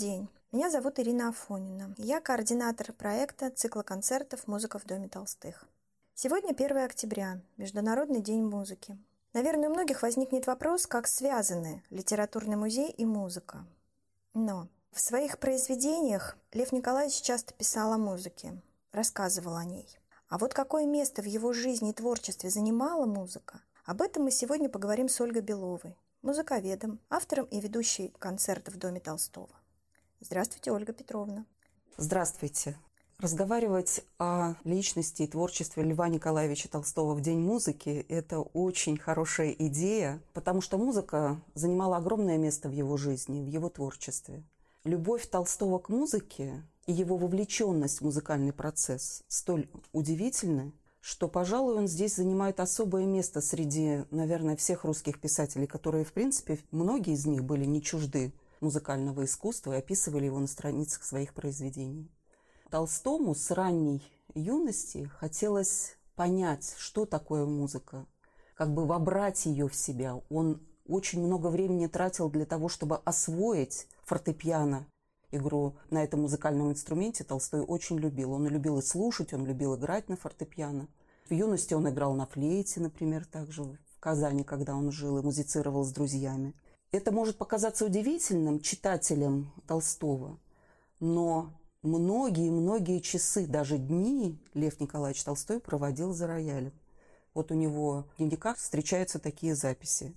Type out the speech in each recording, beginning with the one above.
день. Меня зовут Ирина Афонина. Я координатор проекта цикла концертов «Музыка в Доме Толстых». Сегодня 1 октября, Международный день музыки. Наверное, у многих возникнет вопрос, как связаны литературный музей и музыка. Но в своих произведениях Лев Николаевич часто писал о музыке, рассказывал о ней. А вот какое место в его жизни и творчестве занимала музыка, об этом мы сегодня поговорим с Ольгой Беловой, музыковедом, автором и ведущей концерта в Доме Толстого. Здравствуйте, Ольга Петровна. Здравствуйте. Разговаривать о личности и творчестве Льва Николаевича Толстого в День музыки – это очень хорошая идея, потому что музыка занимала огромное место в его жизни, в его творчестве. Любовь Толстого к музыке и его вовлеченность в музыкальный процесс столь удивительны, что, пожалуй, он здесь занимает особое место среди, наверное, всех русских писателей, которые, в принципе, многие из них были не чужды музыкального искусства и описывали его на страницах своих произведений. Толстому с ранней юности хотелось понять, что такое музыка, как бы вобрать ее в себя. Он очень много времени тратил для того, чтобы освоить фортепиано. Игру на этом музыкальном инструменте Толстой очень любил. Он любил и слушать, он любил играть на фортепиано. В юности он играл на флейте, например, также в Казани, когда он жил и музицировал с друзьями. Это может показаться удивительным читателям Толстого, но многие-многие часы, даже дни Лев Николаевич Толстой проводил за роялем. Вот у него в дневниках встречаются такие записи.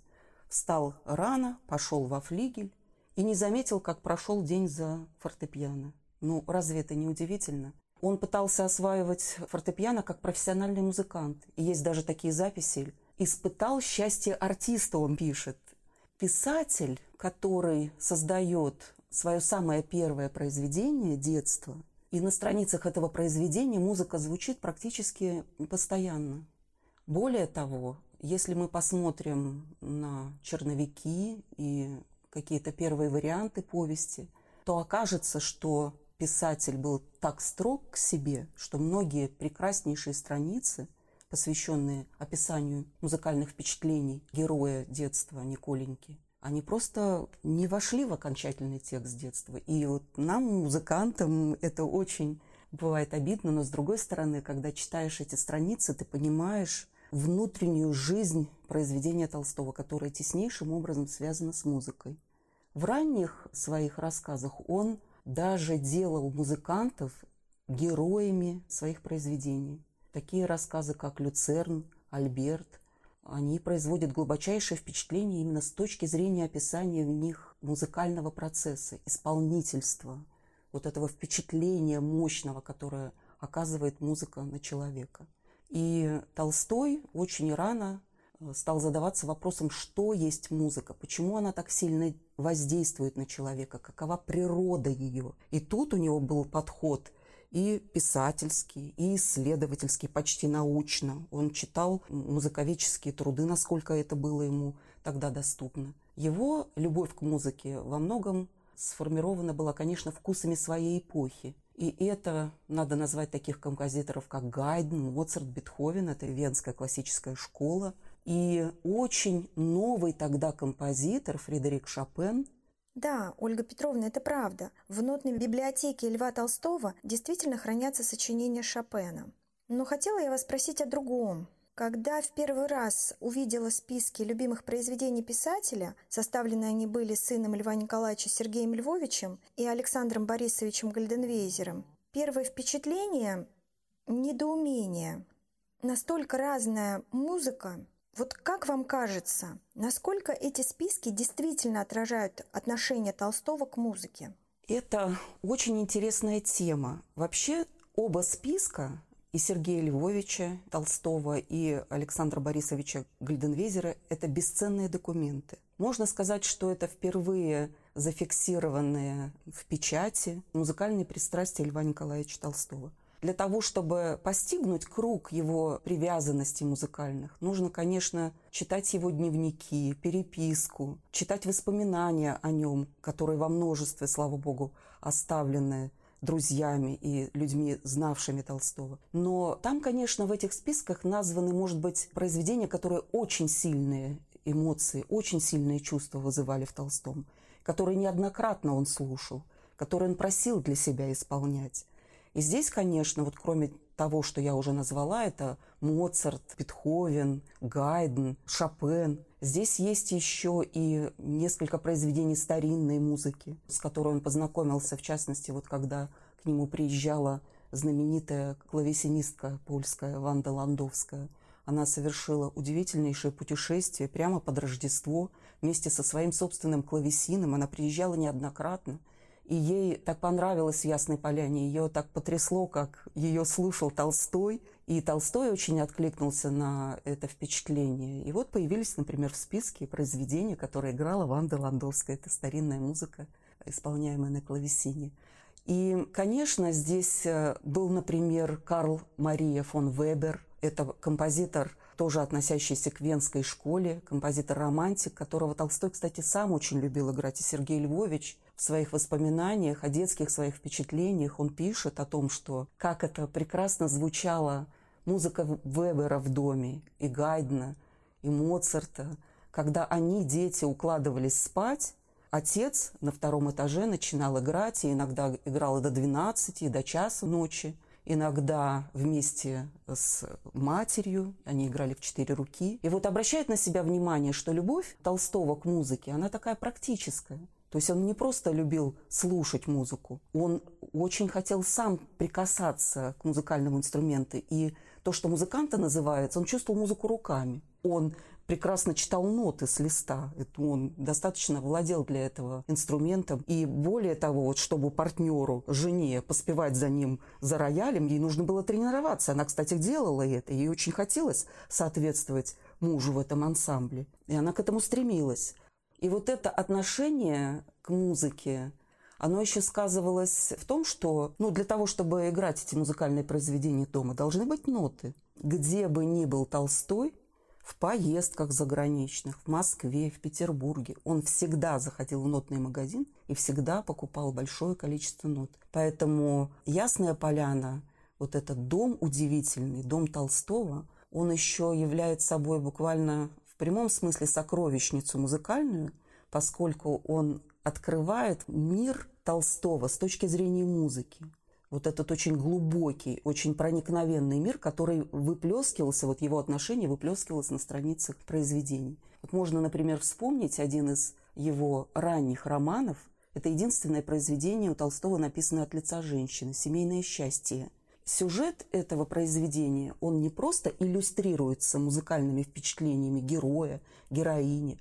Встал рано, пошел во флигель и не заметил, как прошел день за фортепиано. Ну, разве это не удивительно? Он пытался осваивать фортепиано как профессиональный музыкант. И есть даже такие записи. «Испытал счастье артиста», он пишет. Писатель, который создает свое самое первое произведение детства, и на страницах этого произведения музыка звучит практически постоянно. Более того, если мы посмотрим на черновики и какие-то первые варианты повести, то окажется, что писатель был так строг к себе, что многие прекраснейшие страницы, посвященные описанию музыкальных впечатлений героя детства Николеньки, они просто не вошли в окончательный текст детства. И вот нам, музыкантам, это очень бывает обидно, но с другой стороны, когда читаешь эти страницы, ты понимаешь внутреннюю жизнь произведения Толстого, которая теснейшим образом связана с музыкой. В ранних своих рассказах он даже делал музыкантов героями своих произведений. Такие рассказы, как «Люцерн», «Альберт», они производят глубочайшее впечатление именно с точки зрения описания в них музыкального процесса, исполнительства, вот этого впечатления мощного, которое оказывает музыка на человека. И Толстой очень рано э, стал задаваться вопросом, что есть музыка, почему она так сильно воздействует на человека, какова природа ее. И тут у него был подход – и писательский, и исследовательский, почти научно. Он читал музыковедческие труды, насколько это было ему тогда доступно. Его любовь к музыке во многом сформирована была, конечно, вкусами своей эпохи. И это надо назвать таких композиторов, как Гайден, Моцарт, Бетховен, это венская классическая школа. И очень новый тогда композитор Фредерик Шопен – да, Ольга Петровна, это правда. В нотной библиотеке Льва Толстого действительно хранятся сочинения Шопена. Но хотела я вас спросить о другом. Когда в первый раз увидела списки любимых произведений писателя, составленные они были сыном Льва Николаевича Сергеем Львовичем и Александром Борисовичем Гальденвейзером, первое впечатление – недоумение. Настолько разная музыка, вот как вам кажется, насколько эти списки действительно отражают отношение Толстого к музыке? Это очень интересная тема. Вообще оба списка и Сергея Львовича Толстого, и Александра Борисовича Гальденвезера – это бесценные документы. Можно сказать, что это впервые зафиксированные в печати музыкальные пристрастия Льва Николаевича Толстого – для того, чтобы постигнуть круг его привязанностей музыкальных, нужно, конечно, читать его дневники, переписку, читать воспоминания о нем, которые во множестве, слава богу, оставлены друзьями и людьми, знавшими Толстого. Но там, конечно, в этих списках названы, может быть, произведения, которые очень сильные эмоции, очень сильные чувства вызывали в Толстом, которые неоднократно он слушал которые он просил для себя исполнять. И здесь, конечно, вот кроме того, что я уже назвала, это Моцарт, Бетховен, Гайден, Шопен. Здесь есть еще и несколько произведений старинной музыки, с которой он познакомился, в частности, вот когда к нему приезжала знаменитая клавесинистка польская Ванда Ландовская. Она совершила удивительнейшее путешествие прямо под Рождество вместе со своим собственным клавесином. Она приезжала неоднократно – и ей так понравилось в Ясной Поляне, ее так потрясло, как ее слушал Толстой. И Толстой очень откликнулся на это впечатление. И вот появились, например, в списке произведения, которые играла Ванда Ландовская. Это старинная музыка, исполняемая на клавесине. И, конечно, здесь э, был, например, Карл Мария фон Вебер. Это композитор, тоже относящийся к венской школе, композитор-романтик, которого Толстой, кстати, сам очень любил играть, и Сергей Львович в своих воспоминаниях, о детских своих впечатлениях он пишет о том, что как это прекрасно звучала музыка Вебера в доме, и Гайдна, и Моцарта, когда они, дети, укладывались спать, отец на втором этаже начинал играть, и иногда играл до 12, и до часа ночи, иногда вместе с матерью, они играли в четыре руки. И вот обращает на себя внимание, что любовь Толстого к музыке, она такая практическая. То есть он не просто любил слушать музыку, он очень хотел сам прикасаться к музыкальному инструменту. И то, что музыканта называется, он чувствовал музыку руками. Он прекрасно читал ноты с листа. Он достаточно владел для этого инструментом. И более того, вот чтобы партнеру, жене, поспевать за ним за роялем, ей нужно было тренироваться. Она, кстати, делала это. Ей очень хотелось соответствовать мужу в этом ансамбле. И она к этому стремилась. И вот это отношение к музыке, оно еще сказывалось в том, что ну, для того, чтобы играть эти музыкальные произведения дома, должны быть ноты. Где бы ни был Толстой, в поездках заграничных, в Москве, в Петербурге, он всегда заходил в нотный магазин и всегда покупал большое количество нот. Поэтому «Ясная поляна», вот этот дом удивительный, дом Толстого, он еще является собой буквально прямом смысле сокровищницу музыкальную, поскольку он открывает мир Толстого с точки зрения музыки. Вот этот очень глубокий, очень проникновенный мир, который выплескивался, вот его отношение выплескивалось на страницах произведений. Вот можно, например, вспомнить один из его ранних романов. Это единственное произведение у Толстого, написанное от лица женщины «Семейное счастье». Сюжет этого произведения, он не просто иллюстрируется музыкальными впечатлениями героя, героини,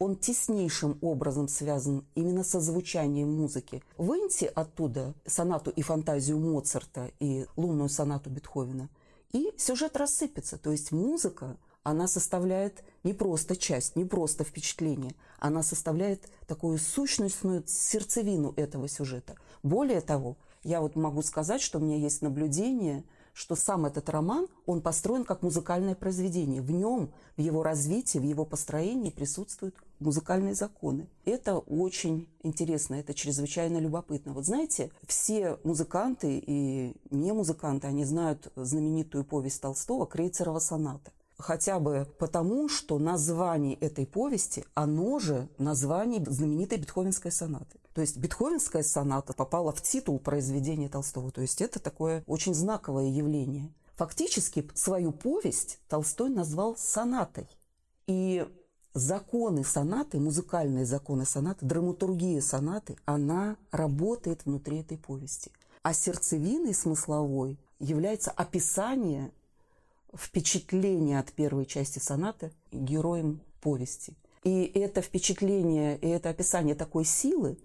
он теснейшим образом связан именно со звучанием музыки. Выньте оттуда сонату и фантазию Моцарта и лунную сонату Бетховена, и сюжет рассыпется. То есть музыка, она составляет не просто часть, не просто впечатление, она составляет такую сущностную сердцевину этого сюжета. Более того, я вот могу сказать, что у меня есть наблюдение, что сам этот роман, он построен как музыкальное произведение. В нем, в его развитии, в его построении присутствуют музыкальные законы. Это очень интересно, это чрезвычайно любопытно. Вот знаете, все музыканты и не музыканты, они знают знаменитую повесть Толстого «Крейцерова соната» хотя бы потому, что название этой повести, оно же название знаменитой бетховенской сонаты. То есть бетховенская соната попала в титул произведения Толстого. То есть это такое очень знаковое явление. Фактически свою повесть Толстой назвал сонатой. И законы сонаты, музыкальные законы сонаты, драматургия сонаты, она работает внутри этой повести. А сердцевиной смысловой является описание впечатления от первой части сонаты героем повести. И это впечатление, и это описание такой силы,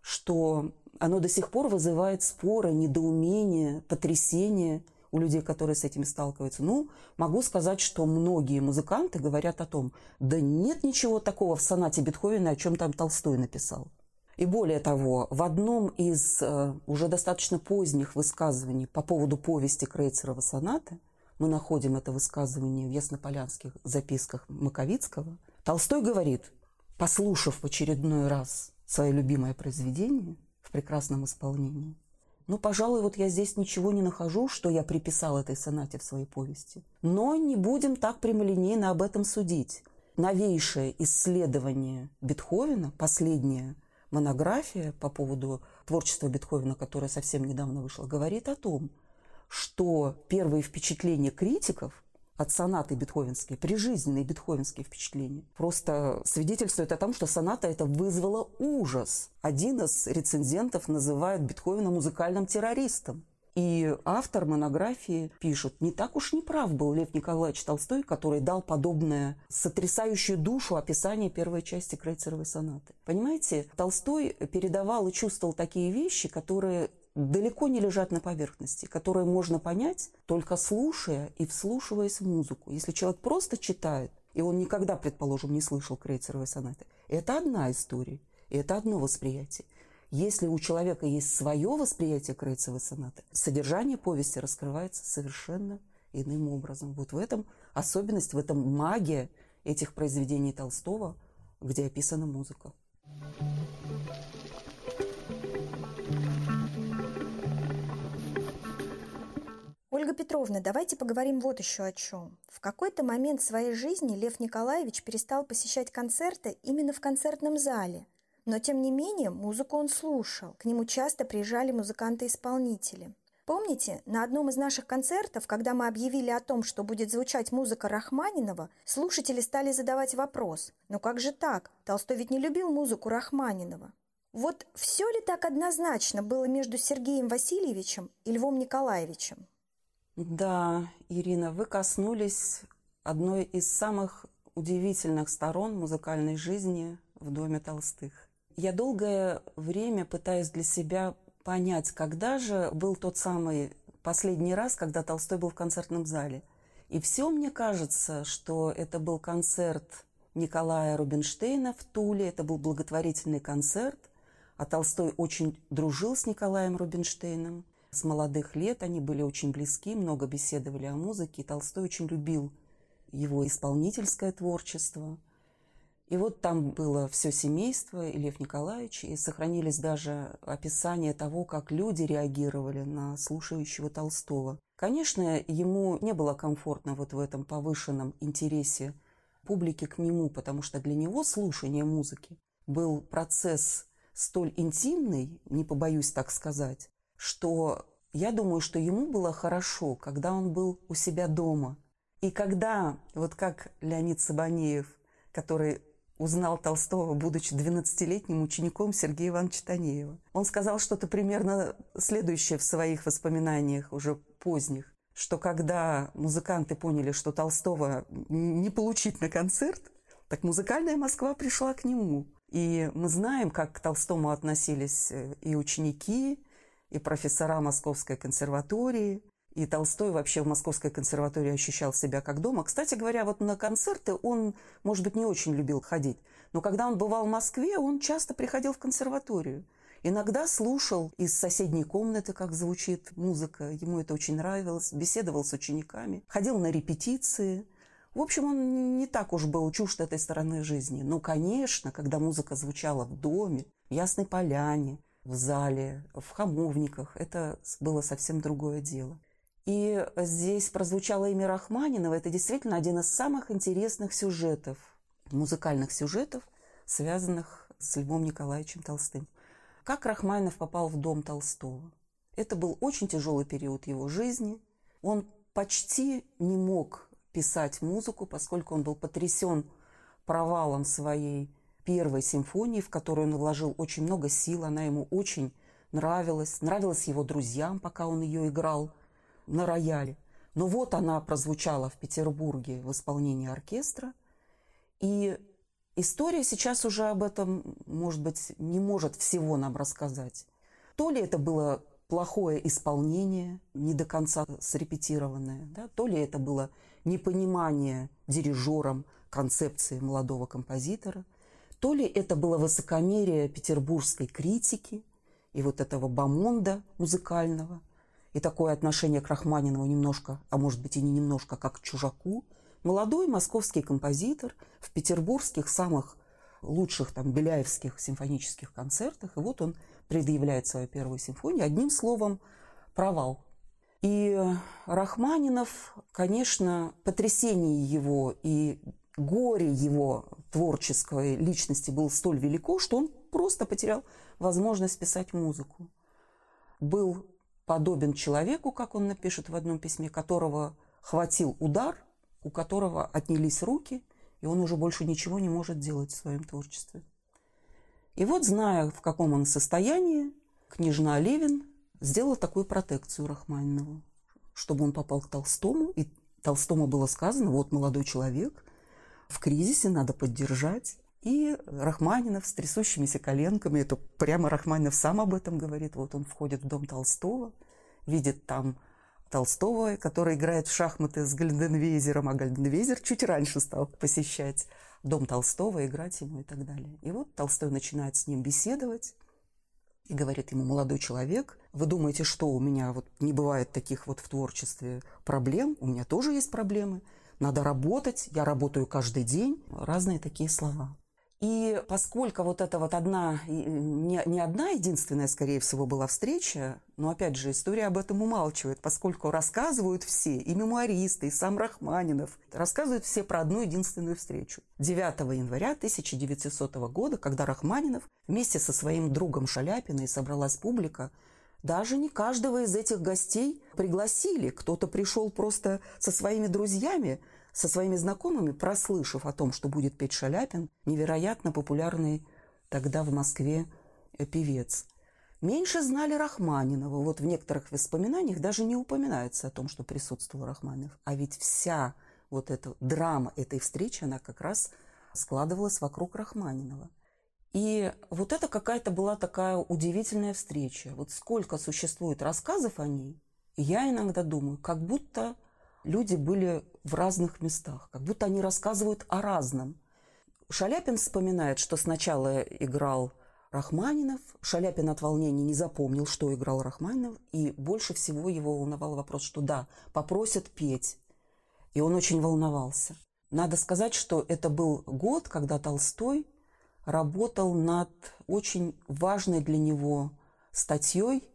что оно до сих пор вызывает споры, недоумение, потрясение у людей, которые с этим сталкиваются. Ну, могу сказать, что многие музыканты говорят о том, да нет ничего такого в сонате Бетховена, о чем там Толстой написал. И более того, в одном из э, уже достаточно поздних высказываний по поводу повести Крейцерова соната – мы находим это высказывание в яснополянских записках Маковицкого, Толстой говорит, послушав в очередной раз свое любимое произведение в прекрасном исполнении, ну, пожалуй, вот я здесь ничего не нахожу, что я приписал этой сонате в своей повести. Но не будем так прямолинейно об этом судить. Новейшее исследование Бетховена, последнее, монография по поводу творчества Бетховена, которая совсем недавно вышла, говорит о том, что первые впечатления критиков от сонаты бетховенские, прижизненные бетховенские впечатления, просто свидетельствуют о том, что соната это вызвала ужас. Один из рецензентов называет Бетховена музыкальным террористом. И автор монографии пишет, не так уж не прав был Лев Николаевич Толстой, который дал подобное сотрясающую душу описание первой части Крейцеровой сонаты. Понимаете, Толстой передавал и чувствовал такие вещи, которые далеко не лежат на поверхности, которые можно понять только слушая и вслушиваясь в музыку. Если человек просто читает, и он никогда, предположим, не слышал Крейцеровой сонаты, это одна история, и это одно восприятие. Если у человека есть свое восприятие Крейцевой сонаты, содержание повести раскрывается совершенно иным образом. Вот в этом особенность, в этом магия этих произведений Толстого, где описана музыка. Ольга Петровна, давайте поговорим вот еще о чем. В какой-то момент своей жизни Лев Николаевич перестал посещать концерты именно в концертном зале. Но, тем не менее, музыку он слушал. К нему часто приезжали музыканты-исполнители. Помните, на одном из наших концертов, когда мы объявили о том, что будет звучать музыка Рахманинова, слушатели стали задавать вопрос «Ну как же так? Толстой ведь не любил музыку Рахманинова». Вот все ли так однозначно было между Сергеем Васильевичем и Львом Николаевичем? Да, Ирина, вы коснулись одной из самых удивительных сторон музыкальной жизни в доме Толстых. Я долгое время пытаюсь для себя понять, когда же был тот самый последний раз, когда Толстой был в концертном зале. И все мне кажется, что это был концерт Николая Рубинштейна в Туле, это был благотворительный концерт, а Толстой очень дружил с Николаем Рубинштейном. С молодых лет они были очень близки, много беседовали о музыке. И Толстой очень любил его исполнительское творчество. И вот там было все семейство и Лев Николаевич, и сохранились даже описания того, как люди реагировали на слушающего Толстого. Конечно, ему не было комфортно вот в этом повышенном интересе публики к нему, потому что для него слушание музыки был процесс столь интимный, не побоюсь так сказать, что я думаю, что ему было хорошо, когда он был у себя дома. И когда, вот как Леонид Сабанеев, который узнал Толстого, будучи 12-летним учеником Сергея Ивановича Танеева. Он сказал что-то примерно следующее в своих воспоминаниях, уже поздних, что когда музыканты поняли, что Толстого не получить на концерт, так музыкальная Москва пришла к нему. И мы знаем, как к Толстому относились э, и ученики, и профессора Московской консерватории, и Толстой вообще в Московской консерватории ощущал себя как дома. Кстати говоря, вот на концерты он, может быть, не очень любил ходить. Но когда он бывал в Москве, он часто приходил в консерваторию. Иногда слушал из соседней комнаты, как звучит музыка. Ему это очень нравилось. Беседовал с учениками. Ходил на репетиции. В общем, он не так уж был чужд этой стороны жизни. Но, конечно, когда музыка звучала в доме, в Ясной Поляне, в зале, в хамовниках. Это было совсем другое дело. И здесь прозвучало имя Рахманинова. Это действительно один из самых интересных сюжетов, музыкальных сюжетов, связанных с Львом Николаевичем Толстым. Как Рахманинов попал в дом Толстого? Это был очень тяжелый период его жизни. Он почти не мог писать музыку, поскольку он был потрясен провалом своей первой симфонии, в которую он вложил очень много сил, она ему очень нравилась, нравилась его друзьям, пока он ее играл на рояле. Но вот она прозвучала в Петербурге в исполнении оркестра, и история сейчас уже об этом, может быть, не может всего нам рассказать. То ли это было плохое исполнение, не до конца срепетированное, да, то ли это было непонимание дирижером концепции молодого композитора – то ли это было высокомерие петербургской критики и вот этого бомонда музыкального, и такое отношение к Рахманинову немножко, а может быть и не немножко, как к чужаку. Молодой московский композитор в петербургских самых лучших там беляевских симфонических концертах, и вот он предъявляет свою первую симфонию. Одним словом, провал. И Рахманинов, конечно, потрясение его и горе его творческой личности было столь велико, что он просто потерял возможность писать музыку. Был подобен человеку, как он напишет в одном письме, которого хватил удар, у которого отнялись руки, и он уже больше ничего не может делать в своем творчестве. И вот, зная, в каком он состоянии, княжна Левин сделала такую протекцию Рахманинову, чтобы он попал к Толстому, и Толстому было сказано, вот молодой человек, в кризисе надо поддержать. И Рахманинов с трясущимися коленками, это прямо Рахманинов сам об этом говорит, вот он входит в дом Толстого, видит там Толстого, который играет в шахматы с Гальденвейзером, а Гальденвейзер чуть раньше стал посещать дом Толстого, играть ему и так далее. И вот Толстой начинает с ним беседовать и говорит ему, молодой человек, вы думаете, что у меня вот не бывает таких вот в творчестве проблем? У меня тоже есть проблемы. Надо работать, я работаю каждый день. Разные такие слова. И поскольку вот это вот одна, не, не одна единственная, скорее всего, была встреча, но, опять же, история об этом умалчивает, поскольку рассказывают все, и мемуаристы, и сам Рахманинов, рассказывают все про одну единственную встречу. 9 января 1900 года, когда Рахманинов вместе со своим другом Шаляпиной собралась публика, даже не каждого из этих гостей пригласили. Кто-то пришел просто со своими друзьями, со своими знакомыми, прослышав о том, что будет петь Шаляпин, невероятно популярный тогда в Москве э, певец. Меньше знали Рахманинова. Вот в некоторых воспоминаниях даже не упоминается о том, что присутствовал Рахманинов. А ведь вся вот эта драма этой встречи, она как раз складывалась вокруг Рахманинова. И вот это какая-то была такая удивительная встреча. Вот сколько существует рассказов о ней, я иногда думаю, как будто люди были в разных местах, как будто они рассказывают о разном. Шаляпин вспоминает, что сначала играл Рахманинов. Шаляпин от волнения не запомнил, что играл Рахманинов, и больше всего его волновал вопрос, что да, попросят петь. И он очень волновался. Надо сказать, что это был год, когда Толстой работал над очень важной для него статьей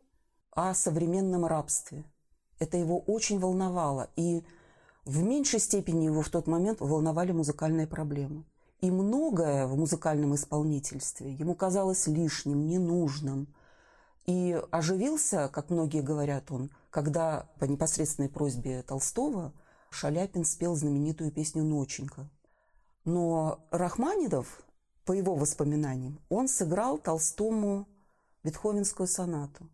о современном рабстве – это его очень волновало. И в меньшей степени его в тот момент волновали музыкальные проблемы. И многое в музыкальном исполнительстве ему казалось лишним, ненужным. И оживился, как многие говорят он, когда по непосредственной просьбе Толстого Шаляпин спел знаменитую песню «Ноченька». Но Рахманинов, по его воспоминаниям, он сыграл Толстому Бетховенскую сонату.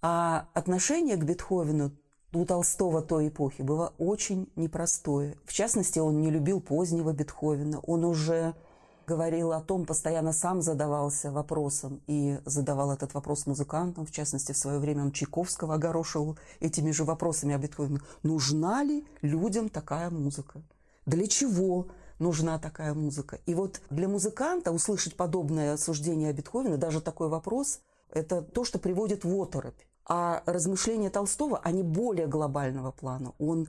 А отношение к Бетховену у Толстого той эпохи было очень непростое. В частности, он не любил позднего Бетховена. Он уже говорил о том, постоянно сам задавался вопросом и задавал этот вопрос музыкантам. В частности, в свое время он Чайковского огорошивал этими же вопросами о Бетховене. Нужна ли людям такая музыка? Для чего нужна такая музыка? И вот для музыканта услышать подобное суждение о Бетховене, даже такой вопрос, это то, что приводит в оторопь. А размышления Толстого, они более глобального плана. Он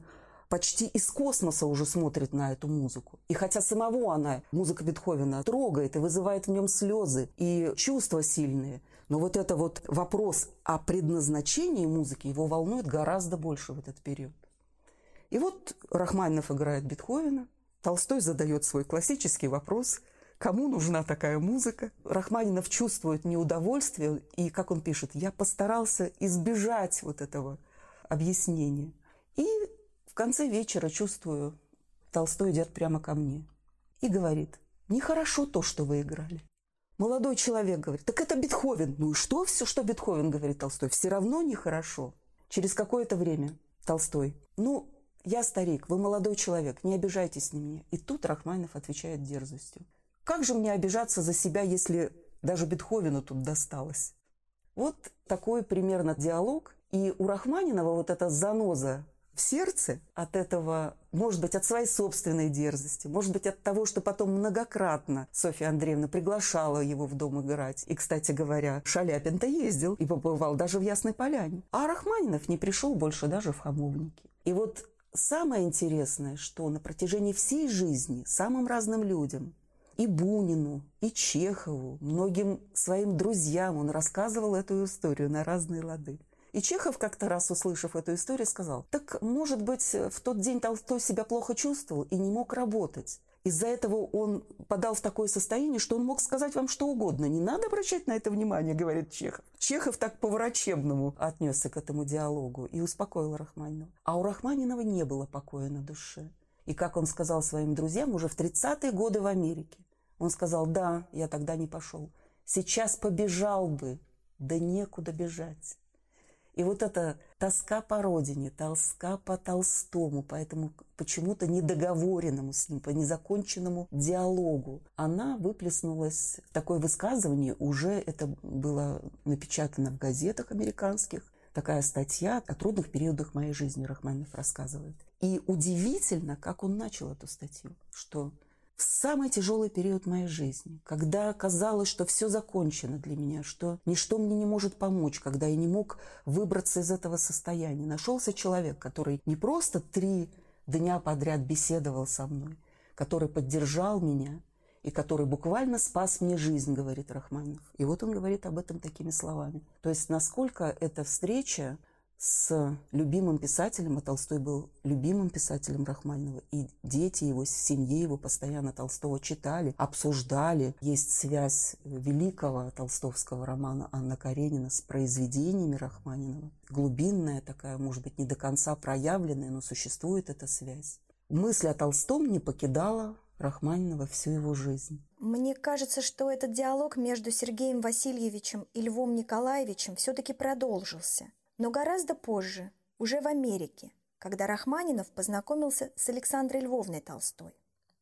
почти из космоса уже смотрит на эту музыку. И хотя самого она, музыка Бетховена, трогает и вызывает в нем слезы и чувства сильные, но вот это вот вопрос о предназначении музыки его волнует гораздо больше в этот период. И вот Рахманинов играет Бетховена, Толстой задает свой классический вопрос – Кому нужна такая музыка? Рахманинов чувствует неудовольствие, и, как он пишет, я постарался избежать вот этого объяснения. И в конце вечера чувствую, Толстой идет прямо ко мне и говорит, нехорошо то, что вы играли. Молодой человек говорит, так это Бетховен. Ну и что все, что Бетховен, говорит Толстой, все равно нехорошо. Через какое-то время Толстой, ну, я старик, вы молодой человек, не обижайтесь на меня. И тут Рахманинов отвечает дерзостью. Как же мне обижаться за себя, если даже Бетховену тут досталось? Вот такой примерно диалог. И у Рахманинова вот эта заноза в сердце от этого, может быть, от своей собственной дерзости, может быть, от того, что потом многократно Софья Андреевна приглашала его в дом играть. И, кстати говоря, Шаляпин-то ездил и побывал даже в Ясной Поляне. А Рахманинов не пришел больше даже в Хамовники. И вот самое интересное, что на протяжении всей жизни самым разным людям и Бунину, и Чехову, многим своим друзьям он рассказывал эту историю на разные лады. И Чехов как-то раз, услышав эту историю, сказал, так, может быть, в тот день Толстой себя плохо чувствовал и не мог работать. Из-за этого он подал в такое состояние, что он мог сказать вам что угодно. Не надо обращать на это внимание, говорит Чехов. Чехов так по-врачебному отнесся к этому диалогу и успокоил Рахманинова. А у Рахманинова не было покоя на душе. И как он сказал своим друзьям уже в 30-е годы в Америке, он сказал, да, я тогда не пошел. Сейчас побежал бы, да некуда бежать. И вот эта тоска по родине, тоска по Толстому, по этому почему-то недоговоренному с ним, по незаконченному диалогу, она выплеснулась такое высказывание, уже это было напечатано в газетах американских, такая статья о трудных периодах моей жизни, Рахманинов рассказывает. И удивительно, как он начал эту статью, что в самый тяжелый период моей жизни, когда казалось, что все закончено для меня, что ничто мне не может помочь, когда я не мог выбраться из этого состояния, нашелся человек, который не просто три дня подряд беседовал со мной, который поддержал меня и который буквально спас мне жизнь, говорит Рахманинов. И вот он говорит об этом такими словами. То есть насколько эта встреча с любимым писателем, а Толстой был любимым писателем Рахманинова, и дети его, семьи его постоянно Толстого читали, обсуждали. Есть связь великого толстовского романа Анна Каренина с произведениями Рахманинова. Глубинная такая, может быть, не до конца проявленная, но существует эта связь. Мысль о Толстом не покидала Рахманинова всю его жизнь. Мне кажется, что этот диалог между Сергеем Васильевичем и Львом Николаевичем все-таки продолжился – но гораздо позже, уже в Америке, когда Рахманинов познакомился с Александрой Львовной Толстой.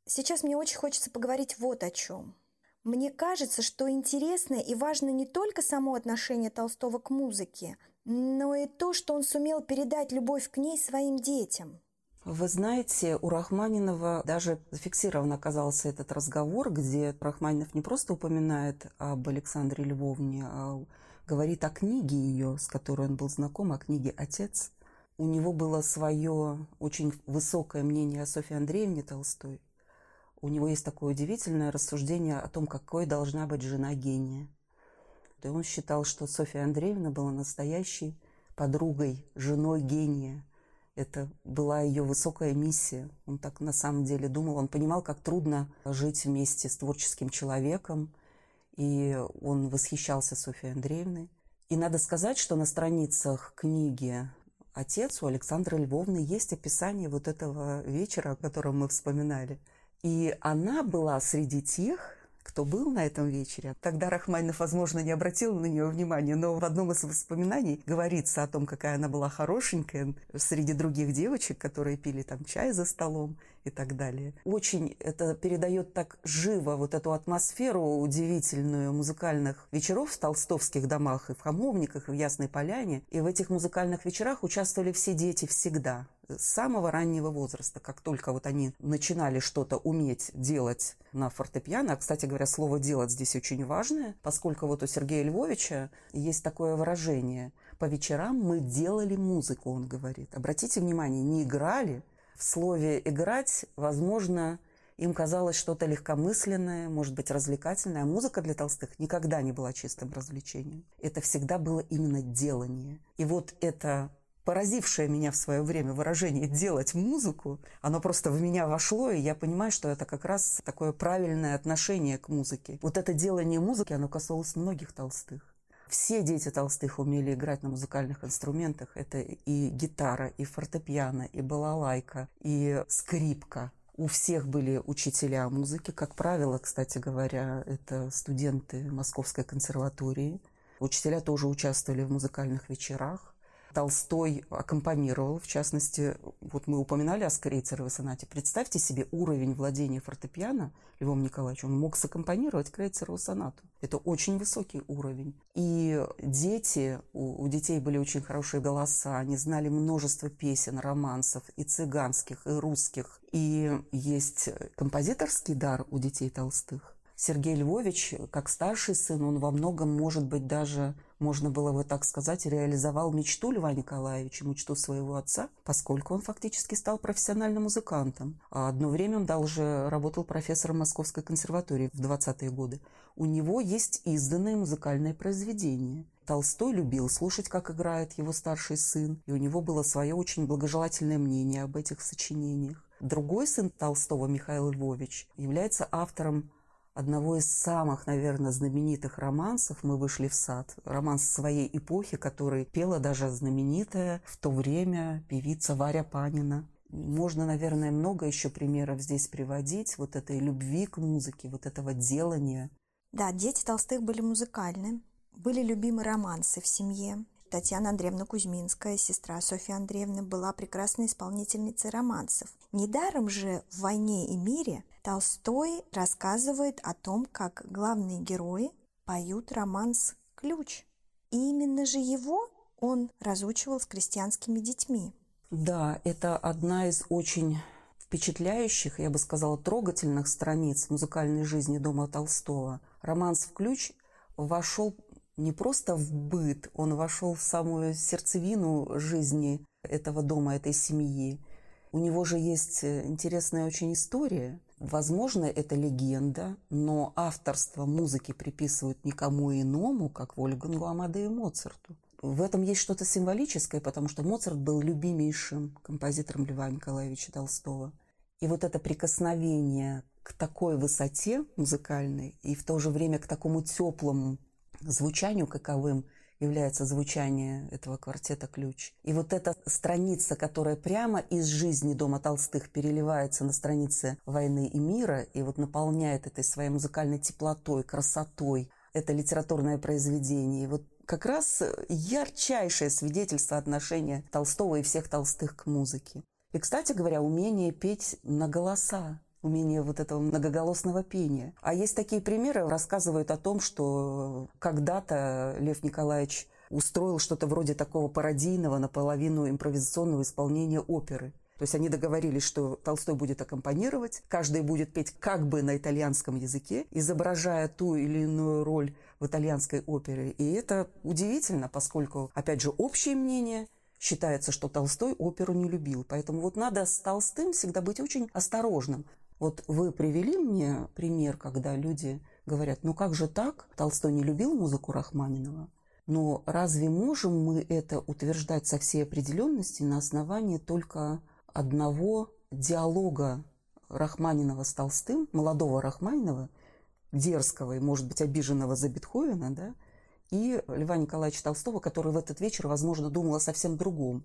Сейчас мне очень хочется поговорить вот о чем. Мне кажется, что интересно и важно не только само отношение Толстого к музыке, но и то, что он сумел передать любовь к ней своим детям. Вы знаете, у Рахманинова даже зафиксирован оказался этот разговор, где Рахманинов не просто упоминает об Александре Львовне, а говорит о книге ее, с которой он был знаком, о книге «Отец». У него было свое очень высокое мнение о Софье Андреевне Толстой. У него есть такое удивительное рассуждение о том, какой должна быть жена гения. И он считал, что Софья Андреевна была настоящей подругой, женой гения. Это была ее высокая миссия. Он так на самом деле думал. Он понимал, как трудно жить вместе с творческим человеком, и он восхищался Софьей Андреевной. И надо сказать, что на страницах книги «Отец» у Александры Львовны есть описание вот этого вечера, о котором мы вспоминали. И она была среди тех, кто был на этом вечере. Тогда Рахманинов, возможно, не обратил на нее внимания, но в одном из воспоминаний говорится о том, какая она была хорошенькая среди других девочек, которые пили там чай за столом и так далее. Очень это передает так живо вот эту атмосферу удивительную музыкальных вечеров в толстовских домах и в Хамовниках, и в Ясной Поляне. И в этих музыкальных вечерах участвовали все дети всегда с самого раннего возраста, как только вот они начинали что-то уметь делать на фортепиано. А, кстати говоря, слово «делать» здесь очень важное, поскольку вот у Сергея Львовича есть такое выражение «по вечерам мы делали музыку», он говорит. Обратите внимание, не играли. В слове «играть», возможно, им казалось что-то легкомысленное, может быть, развлекательное. А музыка для Толстых никогда не была чистым развлечением. Это всегда было именно делание. И вот это поразившее меня в свое время выражение «делать музыку», оно просто в меня вошло, и я понимаю, что это как раз такое правильное отношение к музыке. Вот это делание музыки, оно касалось многих толстых. Все дети толстых умели играть на музыкальных инструментах. Это и гитара, и фортепиано, и балалайка, и скрипка. У всех были учителя музыки. Как правило, кстати говоря, это студенты Московской консерватории. Учителя тоже участвовали в музыкальных вечерах. Толстой аккомпанировал, в частности, вот мы упоминали о Скрейцеровой сонате. Представьте себе уровень владения фортепиано Львом Николаевичем. Он мог саккомпанировать Крейцерову сонату. Это очень высокий уровень. И дети, у, у детей были очень хорошие голоса, они знали множество песен, романсов, и цыганских, и русских. И есть композиторский дар у детей толстых. Сергей Львович, как старший сын, он во многом, может быть, даже можно было бы так сказать, реализовал мечту Льва Николаевича, мечту своего отца, поскольку он фактически стал профессиональным музыкантом. А одно время он даже работал профессором Московской консерватории в 20-е годы. У него есть изданное музыкальное произведение. Толстой любил слушать, как играет его старший сын, и у него было свое очень благожелательное мнение об этих сочинениях. Другой сын Толстого, Михаил Львович, является автором одного из самых, наверное, знаменитых романсов «Мы вышли в сад». Романс своей эпохи, который пела даже знаменитая в то время певица Варя Панина. Можно, наверное, много еще примеров здесь приводить, вот этой любви к музыке, вот этого делания. Да, дети Толстых были музыкальны, были любимы романсы в семье. Татьяна Андреевна Кузьминская, сестра Софьи Андреевны, была прекрасной исполнительницей романсов. Недаром же в «Войне и мире» Толстой рассказывает о том, как главные герои поют романс «Ключ». И именно же его он разучивал с крестьянскими детьми. Да, это одна из очень впечатляющих, я бы сказала, трогательных страниц музыкальной жизни дома Толстого. Романс в ключ вошел не просто в быт, он вошел в самую сердцевину жизни этого дома, этой семьи. У него же есть э, интересная очень история. Возможно, это легенда, но авторство музыки приписывают никому иному, как Вольфгангу Амадею Моцарту. В этом есть что-то символическое, потому что Моцарт был любимейшим композитором Льва Николаевича Толстого. И вот это прикосновение к такой высоте музыкальной и в то же время к такому теплому звучанию, каковым является звучание этого квартета «Ключ». И вот эта страница, которая прямо из жизни Дома Толстых переливается на странице «Войны и мира» и вот наполняет этой своей музыкальной теплотой, красотой, это литературное произведение. И вот как раз ярчайшее свидетельство отношения Толстого и всех Толстых к музыке. И, кстати говоря, умение петь на голоса умение вот этого многоголосного пения. А есть такие примеры, рассказывают о том, что когда-то Лев Николаевич устроил что-то вроде такого пародийного, наполовину импровизационного исполнения оперы. То есть они договорились, что Толстой будет аккомпанировать, каждый будет петь как бы на итальянском языке, изображая ту или иную роль в итальянской опере. И это удивительно, поскольку, опять же, общее мнение считается, что Толстой оперу не любил. Поэтому вот надо с Толстым всегда быть очень осторожным. Вот вы привели мне пример, когда люди говорят, ну как же так? Толстой не любил музыку Рахманинова. Но разве можем мы это утверждать со всей определенности на основании только одного диалога Рахманинова с Толстым, молодого Рахманинова, дерзкого и, может быть, обиженного за Бетховена, да, и Льва Николаевича Толстого, который в этот вечер, возможно, думал о совсем другом.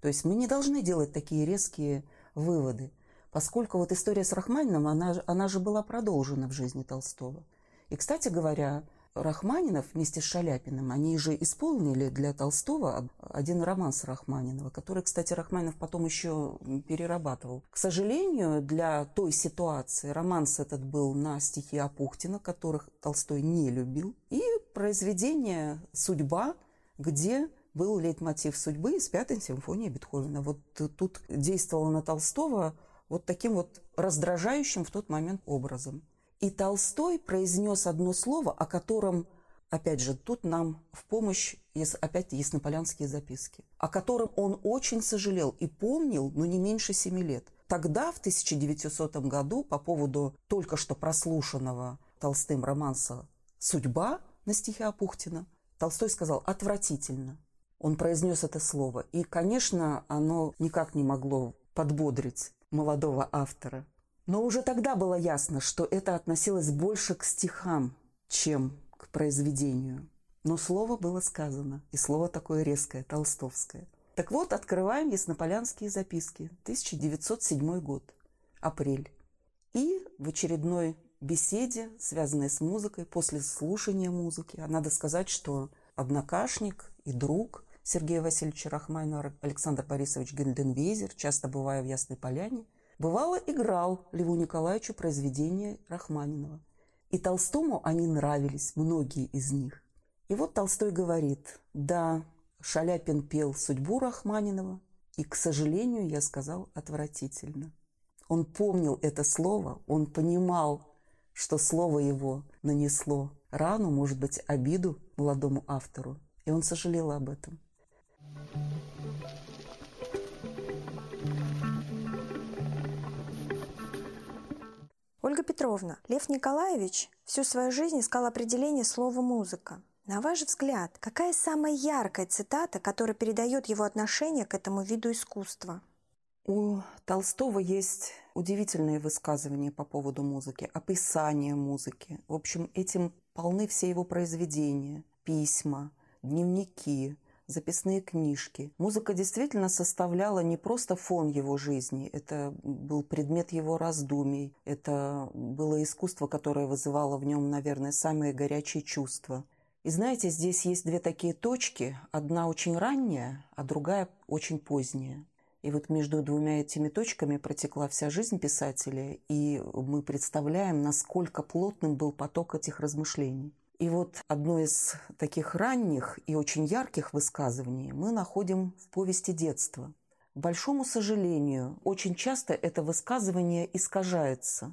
То есть мы не должны делать такие резкие выводы – поскольку вот история с Рахманином, она, она же была продолжена в жизни Толстого. И, кстати говоря, Рахманинов вместе с Шаляпиным, они же исполнили для Толстого один роман с Рахманинова, который, кстати, Рахманинов потом еще перерабатывал. К сожалению, для той ситуации романс этот был на стихи Апухтина, которых Толстой не любил, и произведение «Судьба», где был лейтмотив судьбы из пятой симфонии Бетховена. Вот тут действовала на Толстого вот таким вот раздражающим в тот момент образом. И Толстой произнес одно слово, о котором, опять же, тут нам в помощь опять яснополянские записки, о котором он очень сожалел и помнил, но не меньше семи лет. Тогда, в 1900 году, по поводу только что прослушанного Толстым романса «Судьба» на стихе Апухтина, Толстой сказал «отвратительно». Он произнес это слово. И, конечно, оно никак не могло подбодрить молодого автора. Но уже тогда было ясно, что это относилось больше к стихам, чем к произведению. Но слово было сказано, и слово такое резкое, толстовское. Так вот, открываем Яснополянские записки, 1907 год, апрель. И в очередной беседе, связанной с музыкой, после слушания музыки, а надо сказать, что однокашник и друг Сергея Васильевича Рахманинова, Александр Борисович Генденвейзер, часто бывая в Ясной Поляне, бывало играл Льву Николаевичу произведения Рахманинова. И Толстому они нравились, многие из них. И вот Толстой говорит, да, Шаляпин пел судьбу Рахманинова, и, к сожалению, я сказал, отвратительно. Он помнил это слово, он понимал, что слово его нанесло рану, может быть, обиду молодому автору, и он сожалел об этом. Ольга Петровна, Лев Николаевич всю свою жизнь искал определение слова «музыка». На ваш взгляд, какая самая яркая цитата, которая передает его отношение к этому виду искусства? У Толстого есть удивительные высказывания по поводу музыки, описание музыки. В общем, этим полны все его произведения, письма, дневники, записные книжки. Музыка действительно составляла не просто фон его жизни, это был предмет его раздумий, это было искусство, которое вызывало в нем, наверное, самые горячие чувства. И знаете, здесь есть две такие точки, одна очень ранняя, а другая очень поздняя. И вот между двумя этими точками протекла вся жизнь писателя, и мы представляем, насколько плотным был поток этих размышлений. И вот одно из таких ранних и очень ярких высказываний мы находим в повести детства. К большому сожалению, очень часто это высказывание искажается.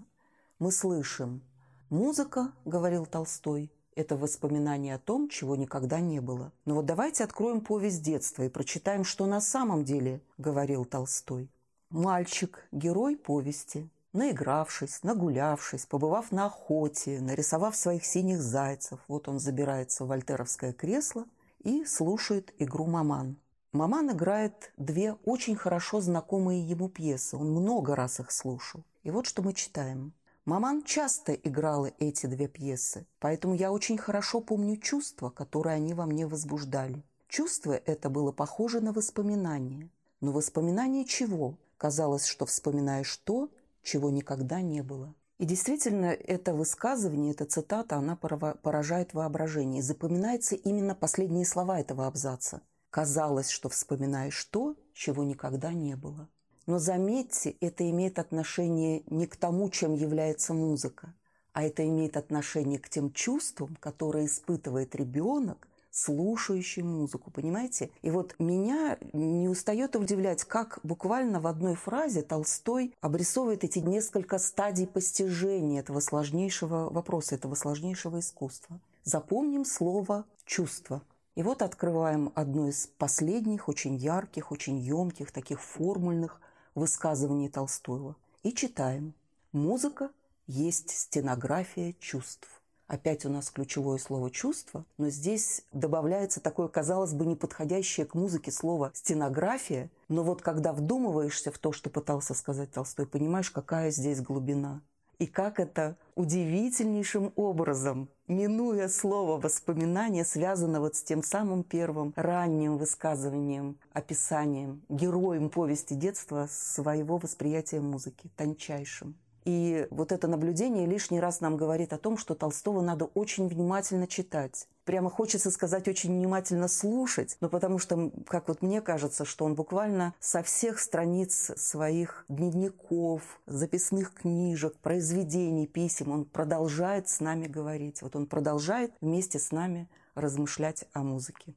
Мы слышим «Музыка, — говорил Толстой, — это воспоминание о том, чего никогда не было». Но вот давайте откроем повесть детства и прочитаем, что на самом деле говорил Толстой. Мальчик – герой повести – Наигравшись, нагулявшись, побывав на охоте, нарисовав своих синих зайцев, вот он забирается в вольтеровское кресло и слушает игру «Маман». Маман играет две очень хорошо знакомые ему пьесы. Он много раз их слушал. И вот что мы читаем. Маман часто играла эти две пьесы, поэтому я очень хорошо помню чувства, которые они во мне возбуждали. Чувство это было похоже на воспоминание. Но воспоминание чего? Казалось, что вспоминаешь то, чего никогда не было. И действительно, это высказывание, эта цитата, она поражает воображение. запоминаются именно последние слова этого абзаца. Казалось, что вспоминаешь то, чего никогда не было. Но заметьте, это имеет отношение не к тому, чем является музыка, а это имеет отношение к тем чувствам, которые испытывает ребенок, слушающий музыку, понимаете? И вот меня не устает удивлять, как буквально в одной фразе Толстой обрисовывает эти несколько стадий постижения этого сложнейшего вопроса, этого сложнейшего искусства. Запомним слово «чувство». И вот открываем одно из последних, очень ярких, очень емких, таких формульных высказываний Толстого. И читаем. Музыка есть стенография чувств. Опять у нас ключевое слово «чувство», но здесь добавляется такое, казалось бы, неподходящее к музыке слово «стенография», но вот когда вдумываешься в то, что пытался сказать Толстой, понимаешь, какая здесь глубина. И как это удивительнейшим образом, минуя слово воспоминания, связано вот с тем самым первым ранним высказыванием, описанием, героем повести детства своего восприятия музыки, тончайшим. И вот это наблюдение лишний раз нам говорит о том, что Толстого надо очень внимательно читать. Прямо хочется сказать очень внимательно слушать, но потому что, как вот мне кажется, что он буквально со всех страниц своих дневников, записных книжек, произведений, писем, он продолжает с нами говорить. Вот он продолжает вместе с нами размышлять о музыке.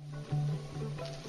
thank you